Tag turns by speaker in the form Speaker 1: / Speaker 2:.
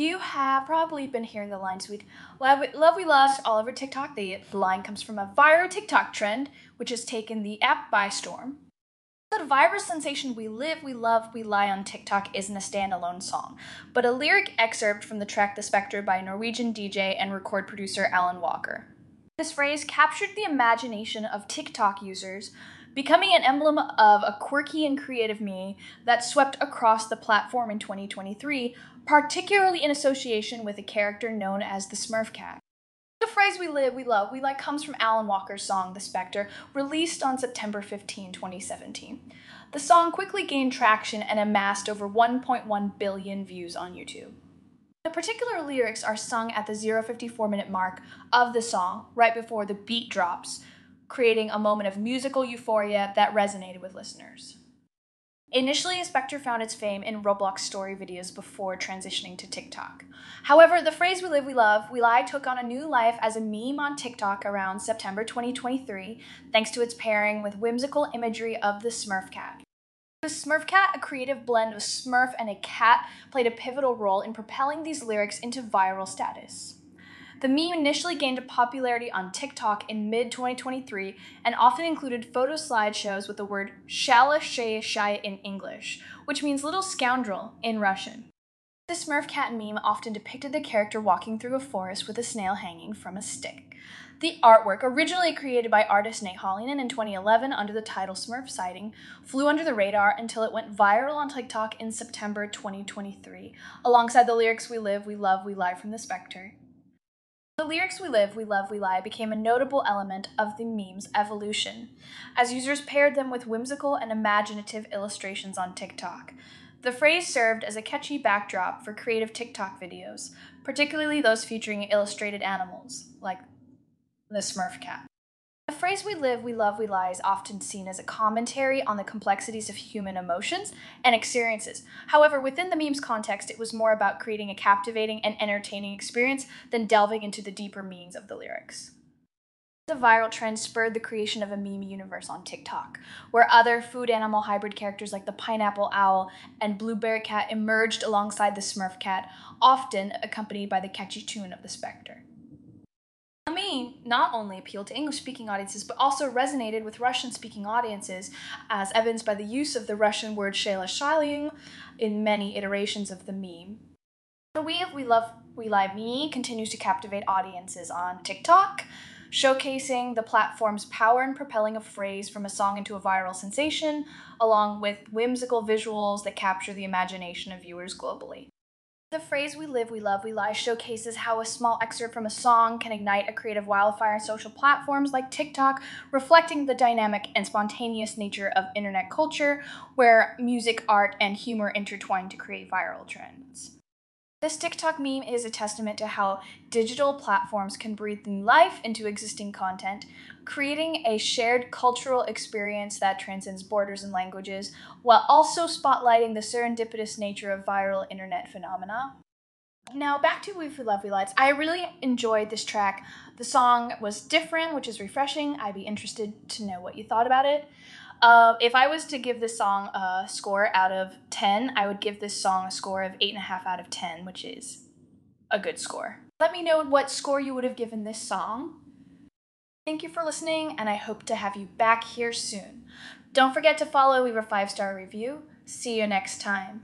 Speaker 1: You have probably been hearing the line sweet love, love we lost all over TikTok. The line comes from a viral TikTok trend, which has taken the app by storm. The viral sensation We Live, We Love, We Lie on TikTok isn't a standalone song, but a lyric excerpt from the track The Spectre by Norwegian DJ and record producer Alan Walker. This phrase captured the imagination of TikTok users, becoming an emblem of a quirky and creative me that swept across the platform in 2023, particularly in association with a character known as the Smurf Cat. The phrase we live, we love, we like comes from Alan Walker's song The Spectre, released on September 15, 2017. The song quickly gained traction and amassed over 1.1 billion views on YouTube. The particular lyrics are sung at the 054 minute mark of the song, right before the beat drops, creating a moment of musical euphoria that resonated with listeners. Initially, Spectre found its fame in Roblox story videos before transitioning to TikTok. However, the phrase We Live, We Love, We Lie took on a new life as a meme on TikTok around September 2023, thanks to its pairing with whimsical imagery of the Smurf cat. The Smurf cat, a creative blend of Smurf and a cat, played a pivotal role in propelling these lyrics into viral status. The meme initially gained popularity on TikTok in mid 2023 and often included photo slideshows with the word shala shay shay in English, which means little scoundrel in Russian. The Smurf cat meme often depicted the character walking through a forest with a snail hanging from a stick. The artwork, originally created by artist Nate Hallinan in 2011 under the title Smurf Sighting, flew under the radar until it went viral on TikTok in September 2023, alongside the lyrics We Live, We Love, We Lie from the Spectre. The lyrics We Live, We Love, We Lie became a notable element of the meme's evolution, as users paired them with whimsical and imaginative illustrations on TikTok. The phrase served as a catchy backdrop for creative TikTok videos, particularly those featuring illustrated animals, like the Smurf cat. The phrase we live, we love, we lie is often seen as a commentary on the complexities of human emotions and experiences. However, within the meme's context, it was more about creating a captivating and entertaining experience than delving into the deeper meanings of the lyrics. The viral trend spurred the creation of a meme universe on TikTok, where other food animal hybrid characters like the pineapple owl and blueberry cat emerged alongside the smurf cat, often accompanied by the catchy tune of the spectre. Not only appealed to English speaking audiences, but also resonated with Russian speaking audiences, as evidenced by the use of the Russian word shalashaling in many iterations of the meme. The We of We Love We Lie Me continues to captivate audiences on TikTok, showcasing the platform's power in propelling a phrase from a song into a viral sensation, along with whimsical visuals that capture the imagination of viewers globally. The phrase We Live, We Love, We Lie showcases how a small excerpt from a song can ignite a creative wildfire on social platforms like TikTok, reflecting the dynamic and spontaneous nature of internet culture, where music, art, and humor intertwine to create viral trends. This TikTok meme is a testament to how digital platforms can breathe new life into existing content, creating a shared cultural experience that transcends borders and languages, while also spotlighting the serendipitous nature of viral internet phenomena. Now, back to We Food Lights. I really enjoyed this track. The song was different, which is refreshing. I'd be interested to know what you thought about it. Uh, if I was to give this song a score out of 10, I would give this song a score of 8.5 out of 10, which is a good score. Let me know what score you would have given this song. Thank you for listening, and I hope to have you back here soon. Don't forget to follow Leave a five star review. See you next time.